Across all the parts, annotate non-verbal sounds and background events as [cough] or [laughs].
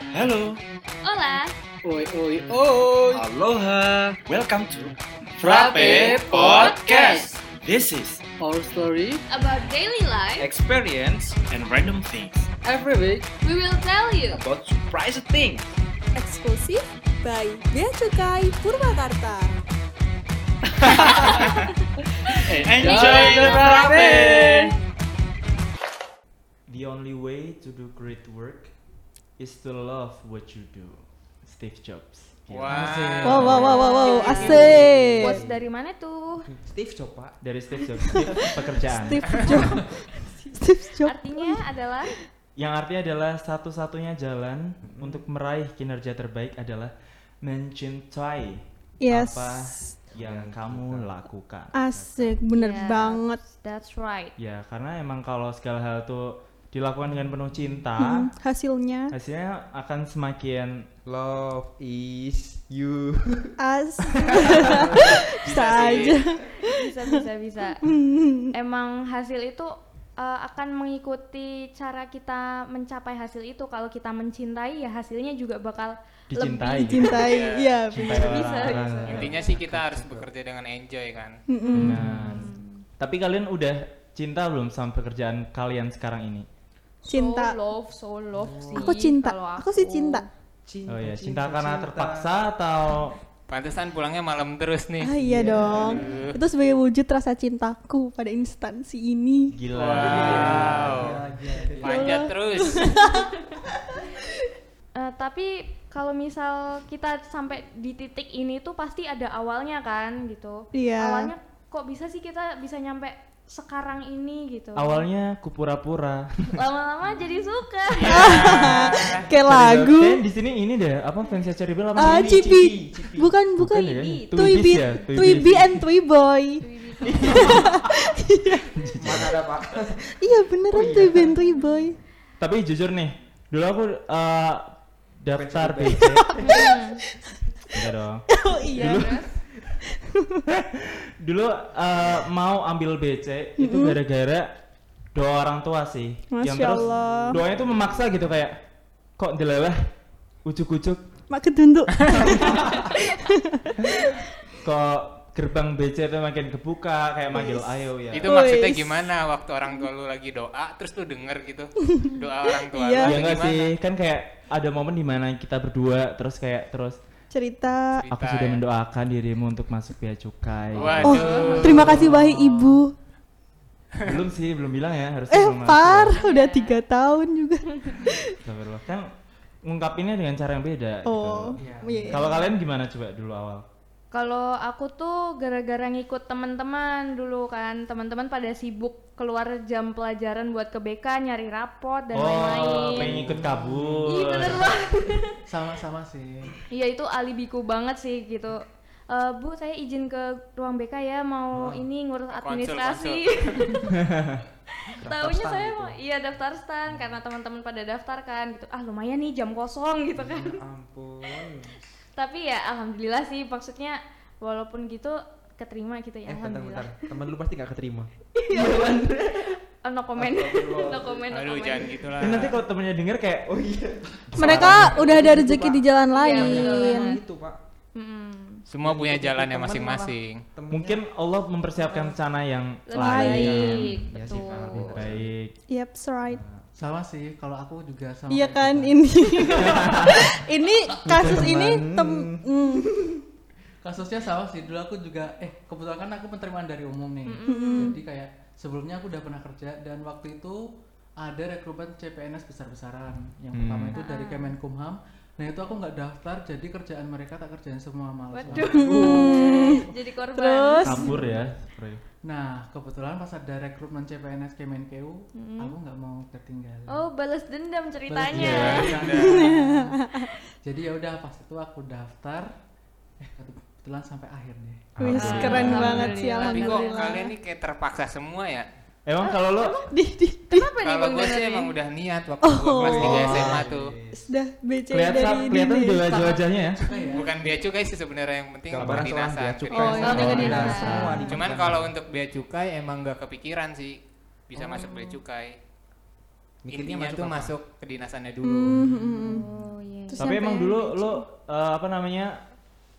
Hello. Hola. Oi, oi, oi. Aloha. Welcome to Frappe Podcast. This is Our story About daily life, experience and random things every week. we will tell you. about surprising things. eksklusif by Bea Cukai Purwakarta. [laughs] Enjoy the Frappe. The only way to do great work is to love what you do. Steve Jobs. Wow. Wow, wow, wow, wow, wow, asik. Quotes dari mana tuh? Steve coba. Dari Steve Jobs. Steve [laughs] pekerjaan. Steve Jobs. Steve Jobs. Artinya adalah Yang artinya adalah satu-satunya jalan untuk meraih kinerja terbaik adalah mencintai Yes. apa yang kamu lakukan. Asik, bener Yes, banget. That's right. Ya, karena emang kalau segala hal itu dilakukan dengan penuh cinta, Hmm, hasilnya hasilnya akan semakin Love is you. asik. [laughs] Bisa aja. Bisa bisa bisa. [laughs] Emang hasil itu uh, akan mengikuti cara kita mencapai hasil itu. Kalau kita mencintai ya hasilnya juga bakal dicintai. Cintai, [laughs] iya. Cintai Bisa, bisa. Intinya sih kita harus bekerja dengan enjoy kan. Mm-mm. Benar. Tapi kalian udah cinta belum sama pekerjaan kalian sekarang ini? Cinta. So love, so love sih. Aku cinta. kalau Aku sih cinta. oh ya, cinta, karena terpaksa atau Pantesan pulangnya malam terus nih. Ah iya dong. Itu sebagai wujud rasa cintaku pada instansi ini. gila? Wow. Panjat terus. [laughs] Eh, tapi kalau misal kita sampai di titik ini tuh pasti ada awalnya kan gitu. Iya. Awalnya kok bisa sih kita bisa nyampe sekarang ini gitu. Awalnya kupura-pura. Lama-lama jadi suka. [laughs] Kayak lagu. Di sini ini deh, apa fansnya Cherry Bell apa Ah, ini? Cipi. Bukan, bukan. ya? Twibi, ya? Twibi and Twiboy. Mana ada Pak? [laughs] Iya beneran Twibi and Twiboy. Tapi jujur nih, dulu aku eh, daftar BC. Enggak [laughs] dong. Oh iya. Dulu [laughs] eh, mau ambil BC itu gara-gara doa orang tua sih. yang Masya terus Allah. doanya itu memaksa gitu kayak kok dilelah ujuk-ujuk Mak ketunduk. [laughs] kok gerbang BC itu makin kebuka kayak manggil ayo ya. Itu maksudnya gimana waktu orang tua lu lagi doa terus lu denger gitu. [laughs] Doa orang tua Iya. lu Ya enggak sih, kan kayak ada momen di mana kita berdua terus kayak terus Cerita. Cerita aku sudah ya. mendoakan dirimu untuk masuk bea cukai. Oh, Waduh. terima kasih wahai ibu. belum sih, belum bilang ya, harusnya Eh, belum masuk. par, udah tiga tahun juga. Astagfirullah. Kan ngungkapinnya dengan cara yang beda Oh, gitu. iya. Kalau kalian gimana coba dulu awal? Kalau aku tuh gara-gara ngikut teman-teman dulu kan, teman-teman pada sibuk keluar jam pelajaran buat ke BK nyari rapot dan oh, lain-lain. pengen ikut kabur. Iya bener banget. [laughs] sama-sama sih Iya itu alibiku banget sih gitu. Eh, Bu, saya izin ke ruang BK ya, mau ini ngurus administrasi. [laughs] Taunya saya mau iya daftar stan karena teman-teman pada daftar kan gitu. Ah lumayan nih jam kosong gitu kan. ampun [laughs] Tapi ya alhamdulillah sih maksudnya walaupun gitu keterima gitu ya eh bentar alhamdulillah. bentar temen lu pasti gak keterima [laughs] Oh, no comment. [laughs] no comment, no Aduh comment. jangan gitu lah. Ini nanti kalau temennya denger kayak, oh iya. Mereka udah ada rezeki di jalan Iya, lain. betul gitu pak Mm-mm. Semua punya jalannya masing-masing. Mungkin Allah mempersiapkan sana yang lain. baik, Iya betul. Baik. Yep, right. Sama sih kalau aku juga sama Iya kan kita. ini. [laughs] ini kasus ini tem mm, kasusnya sama sih dulu aku juga eh kebetulan kan aku penerimaan dari umum nih. Jadi kayak sebelumnya aku udah pernah kerja dan waktu itu ada rekrutmen CPNS besar-besaran. Yang Hmm. pertama itu dari Kemenkumham nah itu aku nggak daftar jadi kerjaan mereka tak kerjain semua malas Waduh. [laughs] Jadi korban. terus Kabur ya. Nah kebetulan pas ada rekrutmen CPNS Kemenkeu aku nggak mau ketinggalan Oh, balas dendam Balas ceritanya. dendam. [laughs] jadi ya udah pas itu aku daftar eh kebetulan sampai akhir nih wis keren banget sih Tapi kok alhamdulillah. kalian nih kayak terpaksa semua ya? Emang kalau lo Di di Kenapa nih Kalau Bang gue Dono sih emang udah niat waktu gua kelas 3 SMA tuh. sudah BC kelihatan dari kelihatan dini. juga wajah-wajahnya ya. Bukan bea cukai sih sebenarnya yang penting Gambaran kedinasan. bea cukai. Oh, Oh, kedinasan. semua di Cuman kalau untuk bea cukai emang nggak kepikiran sih bisa masuk bea cukai. Mikirnya Intinya masuk tuh apa? masuk kedinasannya dulu. Hmm, hmm. Oh, iya Tapi emang dulu lo eh, apa namanya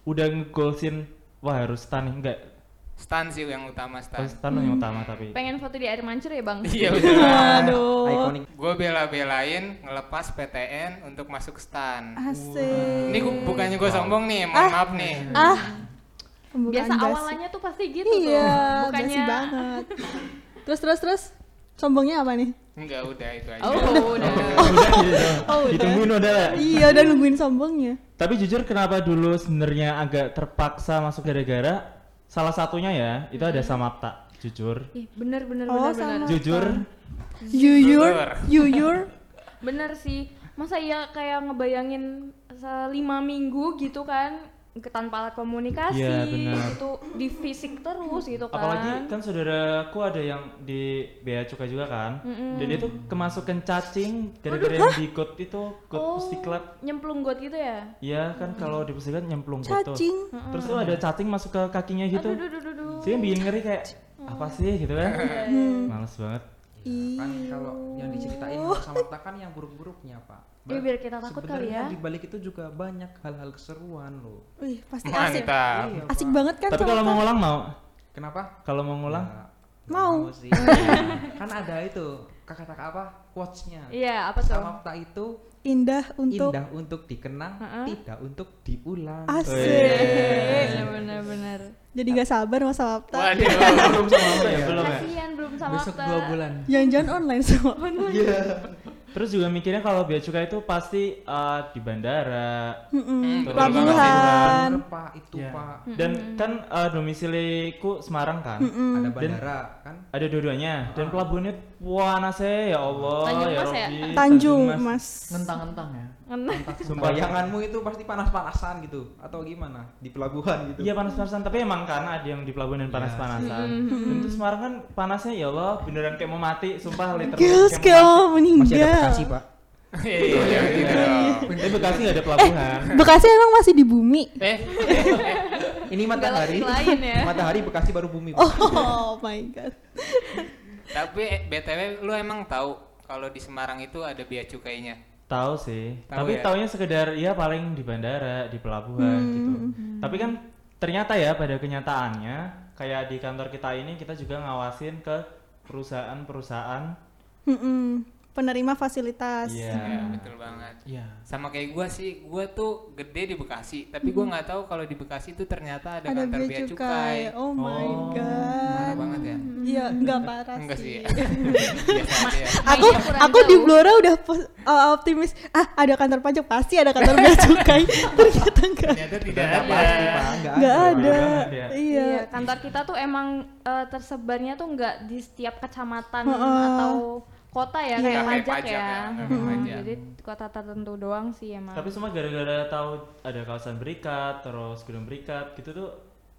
udah ngegolsin wah harus stan nih enggak Stan sih yang utama stan. stan yang utama tapi Pengen foto di air mancur ya bang? [laughs] Iya bener. Aduh. Gue bela-belain ngelepas PTN untuk masuk stan. Asik. Ini gua, bukannya gue sombong nih, mohon maaf nih. Ah. Pembukaan Biasa basi. awalannya tuh pasti gitu Iya, tuh. Bukannya banget. Terus terus terus sombongnya apa nih? Enggak udah itu aja. Oh, udah. udah [laughs] gitu. Oh, udah. Ditungguin udah lah. Iya, udah nungguin sombongnya. Tapi jujur kenapa dulu sebenarnya agak terpaksa masuk gara-gara salah satunya ya itu ada samapta jujur Ih, bener bener Oh, bener bener. sama. jujur Yuyur, Jujur. yuyur. [laughs] Bener sih. Masa ya kayak ngebayangin se- lima minggu gitu kan tanpa alat komunikasi Iya, benar. itu di fisik terus gitu kan. apalagi kan saudaraku ada yang di bea cukai juga kan dan dia tuh kemasukan cacing gara-gara yang di got itu got oh, pustiklat nyemplung got gitu ya? Iya kan kalau di pustiklat nyemplung got tuh Cacing. terus tuh ada cacing masuk ke kakinya gitu Aduh, duh, duh, duh. sih bikin ngeri kayak apa sih gitu kan males banget kan kalau yang diceritain sama Okta kan yang buruk-buruknya pak. Ya, biar kita takut kali ya. Sebenarnya di balik itu juga banyak hal-hal keseruan loh. Wih, pasti asik. Iya, Asik banget kan tapi kalau mau ngulang mau? Kenapa? Kalau mau ngulang? Ya, nggak Mau. sih. Kan ada itu kata-kata apa? Quotesnya. Iya, apa tuh? sama Okta itu Indah untuk indah untuk dikenang Heeh. tidak untuk diulang asik. Bener bener. Jadi gak sabar masa Wapta. Waduh. belum sama apa ya belum ya Kasihan belum sama Besok dua bulan. Jangan-jangan online semua. terus juga mikirnya kalau bea cukai itu pasti eh, di bandara Mm-mm. Betul Pelabuhan. Pak itu Iya. pak dan kan eh, domisiliku Semarang kan ada bandara kan ada dua-duanya dan pelabuhannya panasnya ya Allah Tanjung ya Mas ya? Robbi Tanjung, Mas. Ngentang-ngentang ya. Bayanganmu itu pasti panas-panasan gitu atau gimana di pelabuhan gitu Iya panas-panasan tapi emang kan ada yang di pelabuhan dan Iya panas-panasan. Dan itu Semarang kan panasnya ya Allah beneran kayak mau mati sumpah literal Girls kayak mau masih ada meninggal. Bekasi pak Iya, mati. Tapi Bekasi nggak ada pelabuhan. Bekasi emang masih di bumi. Eh, ini matahari lain ya. matahari Bekasi baru bumi Pak. Oh [laughs] my god. Tapi BTW lu emang tahu kalau di Semarang itu ada bea cukainya? Tahu sih. Tahu tapi ya? taunya sekedar ya paling di bandara, di pelabuhan Hmm, gitu. Tapi kan ternyata ya pada kenyataannya kayak di kantor kita ini kita juga ngawasin ke perusahaan-perusahaan. Mm-mm. Penerima fasilitas. Iya. Iya, betul banget. Iya. Sama kayak gua sih, gua tuh gede di Bekasi, tapi gua nggak tahu kalau di Bekasi tuh ternyata ada, Ada kantor bea cukai. cukai. Oh my Oh, Parah god. banget ya. Iya, enggak parah Enggak sih. sih. [laughs] Biasa aja ya. Aku aku di. Blora udah uh, optimis. Ah, ada kantor pajak pasti ada kantor bea cukai. [laughs] Ternyata enggak. Ternyata tidak Nggak ada. pasti nggak Enggak ada ada. Nggak ada. Iya. Iya, kantor kita tuh emang eh, tersebarnya tuh nggak di setiap kecamatan atau kota ya Iya. kayak pajak, pajak ya. ya, Mm, pajak. Jadi kota tertentu doang sih emang. Tapi semua gara-gara tahu ada kawasan berikat, terus gudang berikat gitu tuh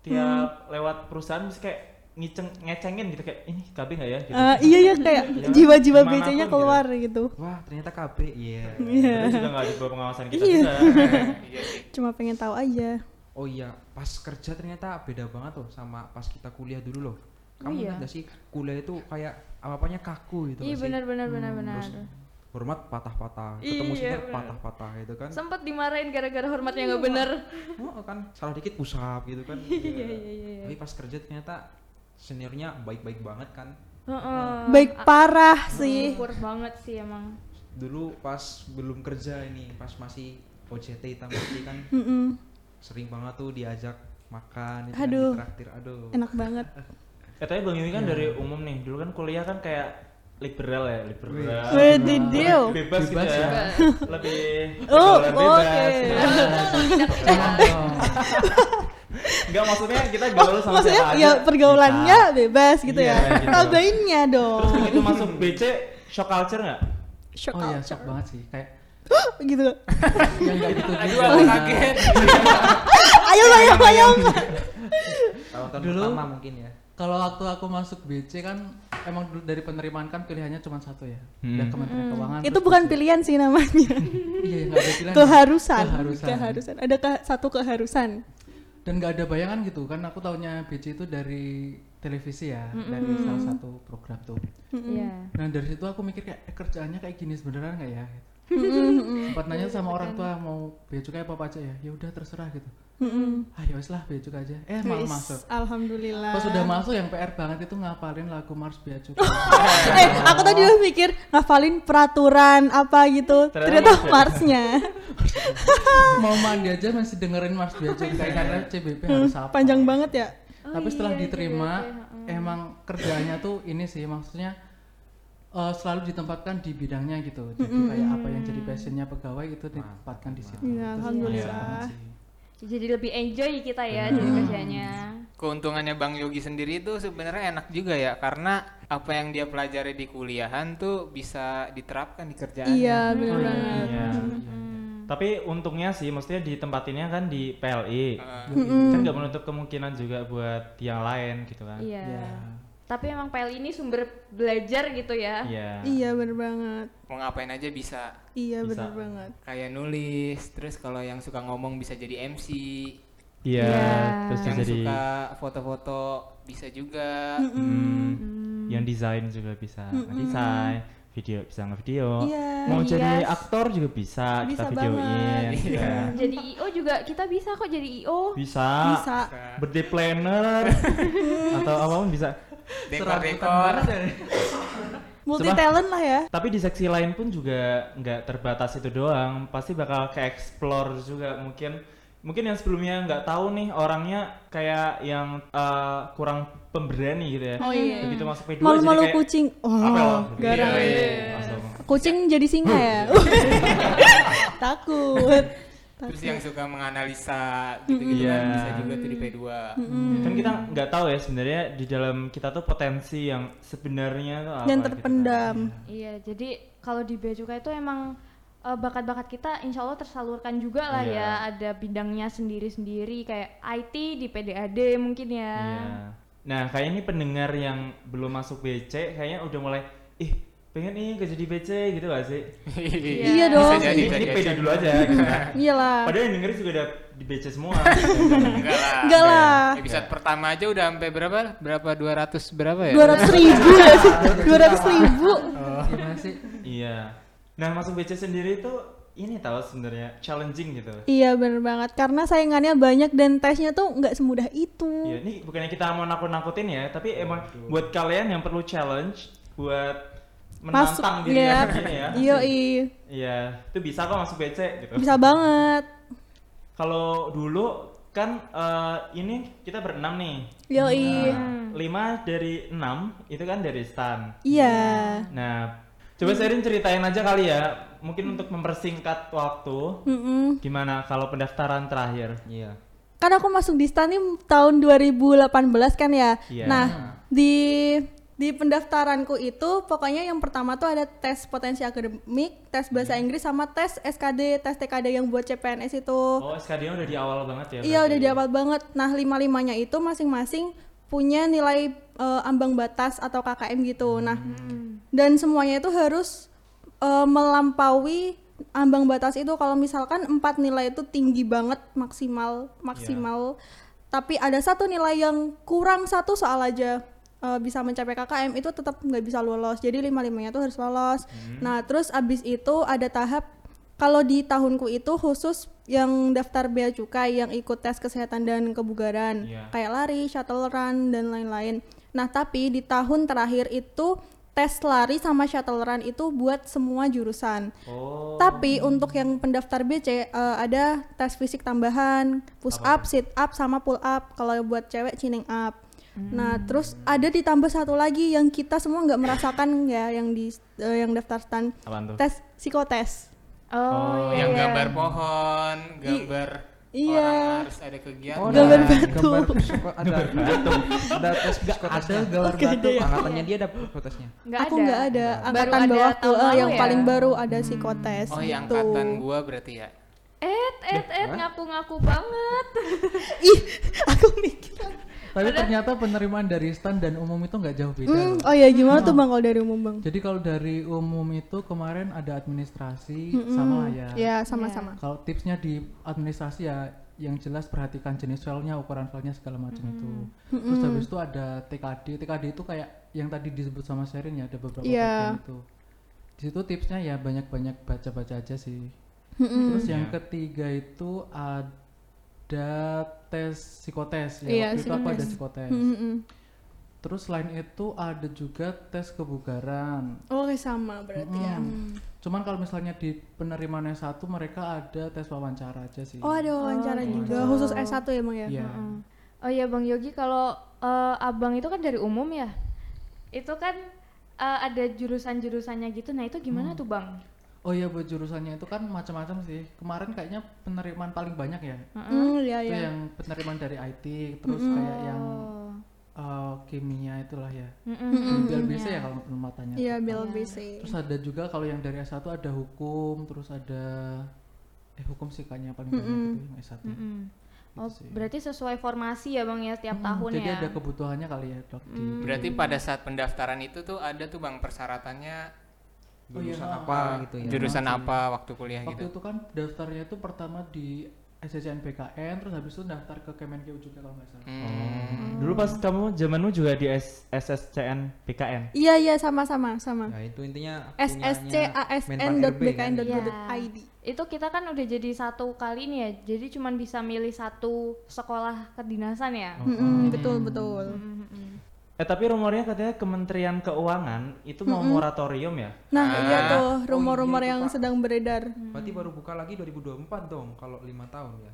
tiap lewat perusahaan bisa kayak ngiceng ngecengin gitu kayak ini KB nggak ya gitu. Eh, iya ya kayak Iya, jiwa-jiwa BC-nya gitu. keluar gitu. wah ternyata KB iya Iya. Padahal juga nggak di bawah pengawasan kita Iya. juga. [laughs] Iya. Cuma pengen tahu aja. oh iya pas kerja ternyata beda banget tuh sama pas kita kuliah dulu loh kamu iya. nggak sih kuliah itu kayak apa-apanya kaku gitu Iya sih? benar benar benar benar. terus hormat patah-patah ketemu Iya, benar. patah-patah gitu kan Sempet dimarahin gara-gara hormatnya nggak bener. oh, kan salah dikit usap gitu kan [laughs] Iya iya iya. iya. tapi pas kerja ternyata seniornya baik-baik banget kan Heeh. Baik parah sih. Syukur banget sih emang. dulu pas belum kerja ini pas masih OJT hitam putih kan [laughs] sering banget tuh diajak makan itu Aduh. kan ditraktir aduh Enak banget. [laughs] Katanya Bang Yumi kan dari umum nih, dulu kan kuliah kan kayak liberal ya, liberal. Wedidiu. Bebas, gitu Bebas ya. ya. Lebih Oh, pergaulan oke. bebas. Enggak maksudnya kita gaul sama Maksudnya siapa ya aja, pergaulannya bisa. bebas gitu Iya, ya. gitu. Dong. Terus begitu masuk BC shock culture nggak? Shock Oh iya, culture. shock banget sih. Kayak gitu. yang enggak gitu Aduh, aku kaget. Ayo ayo ayo. tahun-tahun Dulu- pertama mungkin ya Kalau waktu aku masuk BC kan emang dulu dari penerimaan kan pilihannya cuma satu ya. Dan Hmm. Kementerian Keuangan. Itu bukan BC. pilihan sih namanya. Iya, ada pilihan. Keharusan. Keharusan. Keharusan. Ada ke- satu keharusan. Dan nggak ada bayangan gitu kan aku taunya BC itu dari televisi ya, dari salah satu program tuh. Iya. Nah dari situ aku mikir kayak eh, kerjaannya kayak gini sebenarnya nggak ya? Sempat nanya sama orang tua mau bea cukai apa aja ya ya udah terserah gitu Mm-mm. ah ya lah bea cukai aja eh malah masuk Alhamdulillah. pas sudah masuk yang PR banget itu ngapalin lagu Mars bea cukai [laughs] eh, aku tadi udah mikir ngafalin peraturan apa gitu. Ternyata Ternyata Mars ya? Marsnya. [laughs] mau mandi aja masih dengerin Mars bea cukai karena CBP harus apa Panjang banget ya. tapi setelah diterima emang kerjaannya tuh ini sih maksudnya eh, selalu ditempatkan di bidangnya gitu jadi kayak apa yang jadi passionnya pegawai itu ditempatkan di situ Ya, alhamdulillah. Jadi lebih enjoy kita ya jadi kerjanya. Keuntungannya Bang Yogi sendiri itu sebenarnya enak juga ya karena apa yang dia pelajari di kuliahan tuh bisa diterapkan di kerjaan. Iya, benar banget. Iya. Tapi untungnya sih, maksudnya di tempatinnya kan di PLI, Mm-mm. kan nggak menutup kemungkinan juga buat yang lain gitu kan. Iya. Tapi emang PL ini sumber belajar gitu ya. Iya. Iya, benar banget. Mau ngapain aja bisa. Iya, Bisa. benar banget. Kayak nulis, terus kalau yang suka ngomong bisa jadi MC, Iya. Iya. Terus yang jadi suka foto-foto bisa juga. hmm, yang desain juga bisa desain, video bisa ngevideo. Iya. Mau jadi Yes. aktor juga bisa, Bisa kita videoin. banget. Iya. Jadi IO juga kita bisa kok jadi IO. Bisa. Bisa. Birthday planner [laughs] atau apa pun bisa. Dekor-dekor. [laughs] Multi Coba. talent lah ya. Tapi di seksi lain pun juga nggak terbatas itu doang, pasti bakal ke explore juga mungkin mungkin yang sebelumnya nggak tahu nih orangnya kayak yang eh, kurang pemberani gitu ya. Oh iya. Begitu masuk P2 Malu-malu jadi kayak kucing. apel Oh, gitu. garang. Iya, iya, Iya. Kucing jadi singa ya. [laughs] [laughs] Takut. Terus yang suka menganalisa gitu-gitu kan Iya. bisa juga tuh di P2. Kan kita nggak tahu ya sebenarnya di dalam kita tuh potensi yang sebenarnya tuh apa Dan gitu kan. terpendam. Iya, jadi kalau di Bea Cukai itu emang eh, bakat-bakat kita insya Allah tersalurkan juga lah Iya. ya. Ada bidangnya sendiri-sendiri kayak IT di PDAD mungkin ya. Iya. Nah, kayaknya ini pendengar yang belum masuk BC kayaknya udah mulai ih pengen nih gak jadi BC gitu gak sih? Iya dong. Bisa jadi, ini pede dulu aja gitu kan. Iyalah. Padahal yang dengerin juga udah di BC semua. [laughs] Enggak lah. Enggak lah. Episode pertama aja udah sampai berapa? Berapa 200 berapa ya? Dua ratus ribu ya sih. Dua ratus ribu. gimana sih iya. Nah, masuk BC sendiri tuh ini tahu sebenarnya challenging gitu. Iya bener banget. Karena saingannya banyak dan tesnya tuh nggak semudah itu. Iya, ini bukannya kita mau nakut-nakutin ya, tapi emang buat kalian yang perlu challenge buat Masuk. menantang diri Iya. [laughs] ya. Iya Iya, itu bisa kok masuk BC gitu. Bisa banget. Kalau dulu kan eh, ini kita berenam nih. Yoi. Lima dari enam itu kan dari stan. Iya. Nah, coba Serin ceritain aja kali ya, mungkin untuk mempersingkat waktu. Mm-mm. Gimana kalau pendaftaran terakhir? Iya. Kan aku masuk di STAN nih tahun 2018 kan ya. Iya. Nah, di di pendaftaranku itu pokoknya yang pertama tuh ada tes potensi akademik, tes bahasa Inggris sama tes SKD, tes TKD yang buat CPNS itu. Oh, SKD-nya udah di awal banget ya? Iya udah di awal banget. Nah lima limanya itu masing-masing punya nilai eh, ambang batas atau KKM gitu. Nah dan semuanya itu harus eh, melampaui ambang batas itu. Kalau misalkan empat nilai itu tinggi banget maksimal maksimal, tapi ada satu nilai yang kurang satu soal aja eh, bisa mencapai KKM itu tetap nggak bisa lolos. Jadi lima limanya tuh harus lolos. Nah terus abis itu ada tahap kalau di tahunku itu khusus yang daftar bea cukai yang ikut tes kesehatan dan kebugaran Iya. kayak lari, shuttle run dan lain-lain. Nah, tapi di tahun terakhir itu tes lari sama shuttle run itu buat semua jurusan. Oh. Tapi untuk yang pendaftar BC eh, ada tes fisik tambahan, push up, sit up sama pull up. Kalau buat cewek chinning up. Nah, terus ada ditambah satu lagi yang kita semua nggak merasakan [laughs] ya yang di eh, yang daftar stan Apaan tuh? tes psikotes. Oh, iya. yang iya. gambar pohon, gambar iya. orang harus ada kegiatan. Oh, Gambar [laughs] ada batu. Gambar psiko- ada ada tes psikotesnya. ada gambar Oke, batu deh. Angkatannya dia ada. Nggak aku ada. nggak ada Baru angkatan ada bawahku tahun eh, yang ya? paling baru ada psikotes Oh, yang gitu. angkatan gua berarti ya. Eh, eh, eh, ngaku-ngaku banget. ih aku mikir [laughs] tapi ternyata penerimaan dari stan dan umum itu nggak jauh beda Hmm, loh. oh ya gimana tuh bang kalau dari umum bang? Jadi kalau dari umum itu kemarin ada administrasi sama ya ya sama-sama. Kalau tipsnya di administrasi ya yang jelas perhatikan jenis filenya ukuran filenya segala macam itu. Terus habis itu ada TKD TKD itu kayak yang tadi disebut sama Sherin ya ada beberapa Iya. bagian itu. Di situ tipsnya ya banyak-banyak baca-baca aja sih. Terus yang Ya. ketiga itu ada tes psikotes ya Iya, waktu itu aku ada psikotes. psikotes Mm-mm. terus selain itu ada juga tes kebugaran Oke sama berarti ya. Mm. cuman kalau misalnya di penerimaan S1 mereka ada tes wawancara aja sih Oh ada wawancara Oh, juga gitu. khusus S1 ya bang ya? Iya. Heeh. Oh iya Bang Yogi, kalau eh, abang itu kan dari umum ya, itu kan eh, ada jurusan-jurusannya gitu. Nah itu gimana tuh Bang? Oh iya buat jurusannya itu kan macam-macam sih. Kemarin kayaknya penerimaan paling banyak ya. Hmm, iya Itu iya. yang penerimaan dari IT, terus kayak yang eh, kimia itulah ya. Mm-mm. BLBC ya kalau matanya. Iya BLBC. Terus ada juga kalau yang dari S1 ada hukum, terus ada eh hukum sih kayaknya paling banyak itu yang S1. Mm-mm. Oh, Gitu berarti sesuai formasi ya Bang ya tiap Mm, tahun Jadi ya. ada kebutuhannya kali ya dok di Berarti pada saat pendaftaran itu tuh ada tuh bang persyaratannya Oh iya, Jurusan ah, apa ah. gitu ya. jurusan apa waktu kuliah Waktu gitu. itu kan daftarnya itu pertama di SSNBKN, terus habis itu daftar ke Kemenkeu juga kalau nggak salah. Hmm. Dulu pas kamu zamanmu juga di S SSCN PKN. Iya iya sama-sama sama. Nah, itu intinya sscasn.bkn.go.id. Itu kita kan udah jadi satu kali nih ya. Jadi cuman bisa milih satu sekolah kedinasan ya. Mm-mm, betul betul. Mm-mm. Eh tapi rumornya katanya Kementerian Keuangan itu mau moratorium ya? Nah Ah. iya tuh Oh, rumor-rumor iya itu, yang Pak. sedang beredar. Berarti baru buka lagi 2024 dong kalau lima tahun ya.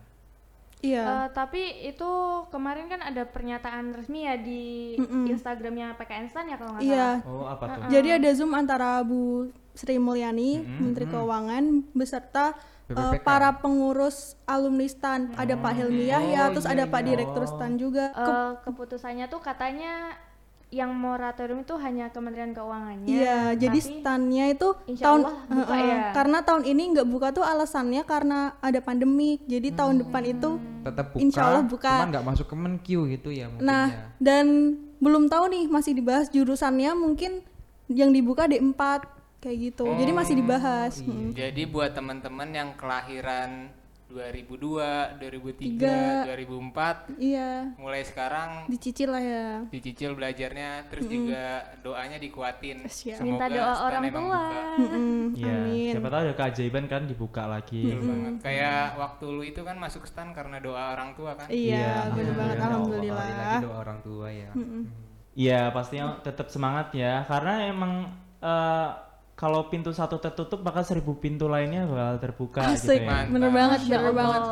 Iya. Eh, tapi itu kemarin kan ada pernyataan resmi ya di Instagramnya PKN Stan ya kalau nggak Iya. salah. Oh apa tuh? Jadi ada zoom antara Bu Sri Mulyani, Menteri Keuangan, beserta uh, para pengurus alumni STAN. Ada Pak Hilmi Yahya, Oh, terus iya, ada Pak iya. Direktur STAN juga. Ke- Eh, keputusannya tuh katanya yang moratorium itu hanya Kementerian Keuangannya. Iya, jadi stannya itu Insya tahun Allah buka Heeh, ya. karena tahun ini nggak buka tuh alasannya karena ada pandemi. Jadi tahun depan itu Tetap buka. Insya Allah buka. Cuman nggak masuk Kemenkeu gitu ya mungkin Nah, ya. dan belum tahu nih masih dibahas jurusannya mungkin yang dibuka D4 kayak gitu. Jadi masih dibahas. Mm. Jadi buat teman-teman yang kelahiran 2002, 2003, Tiga. 2004 Iya, mulai sekarang dicicil lah ya. dicicil belajarnya terus juga doanya dikuatin. Siap. Minta Semoga doa STAN orang tua. buka. Mm-mm, Iya. Amin. Siapa tahu ada keajaiban kan dibuka lagi. Betul banget. Kayak waktu lu itu kan masuk stan karena doa orang tua kan. Iya, bener banget Alhamdulillah. alhamdulillah. Kembali lagi doa orang tua ya. Iya pastinya tetap semangat ya karena emang eh, kalau pintu satu tertutup maka seribu pintu lainnya bakal terbuka Asik, gitu ya. bener banget, Masya bener banget.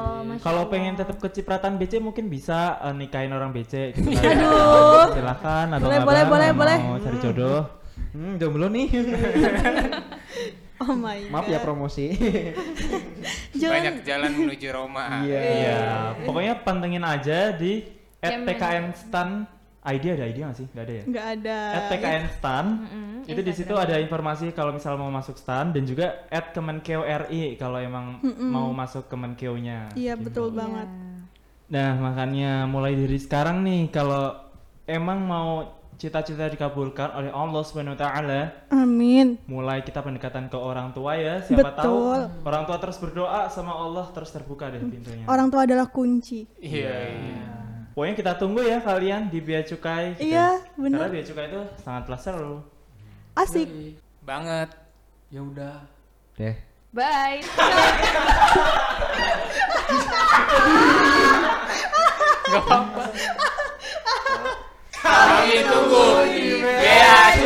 Kalau pengen tetap kecipratan BC mungkin bisa eh, nikahin orang BC gitu kan. Aduh. Silakan atau Boleh, boleh, boleh, boleh. mau cari jodoh. Hmm, jomblo nih. [laughs] Oh my Maaf ya promosi. [laughs] Jangan Banyak jalan menuju Roma. Iya, pokoknya pantengin aja di Kemen. ID ada ID nggak sih? Nggak ada ya? nggak ada. @pkn stan Mm-mm, itu di situ ada informasi kalau misal mau masuk stan dan juga @kemenkeu RI kalau emang mau masuk kemenkeu-nya. Iya, betul banget. Nah, makanya mulai dari sekarang nih kalau emang mau cita-cita dikabulkan oleh Allah Subhanahu wa taala, Amin. mulai kita pendekatan ke orang tua ya. Siapa Betul. tahu orang tua terus berdoa sama Allah terus terbuka deh pintunya. Orang tua adalah kunci. Iya, iya. Pokoknya kita tunggu ya kalian di Bea Cukai. gitu. Iya, bener. Karena Bea Cukai itu sangatlah seru. Asik. Banget. Ya udah. Deh. Bye. Gak apa-apa. Kami tunggu di Bea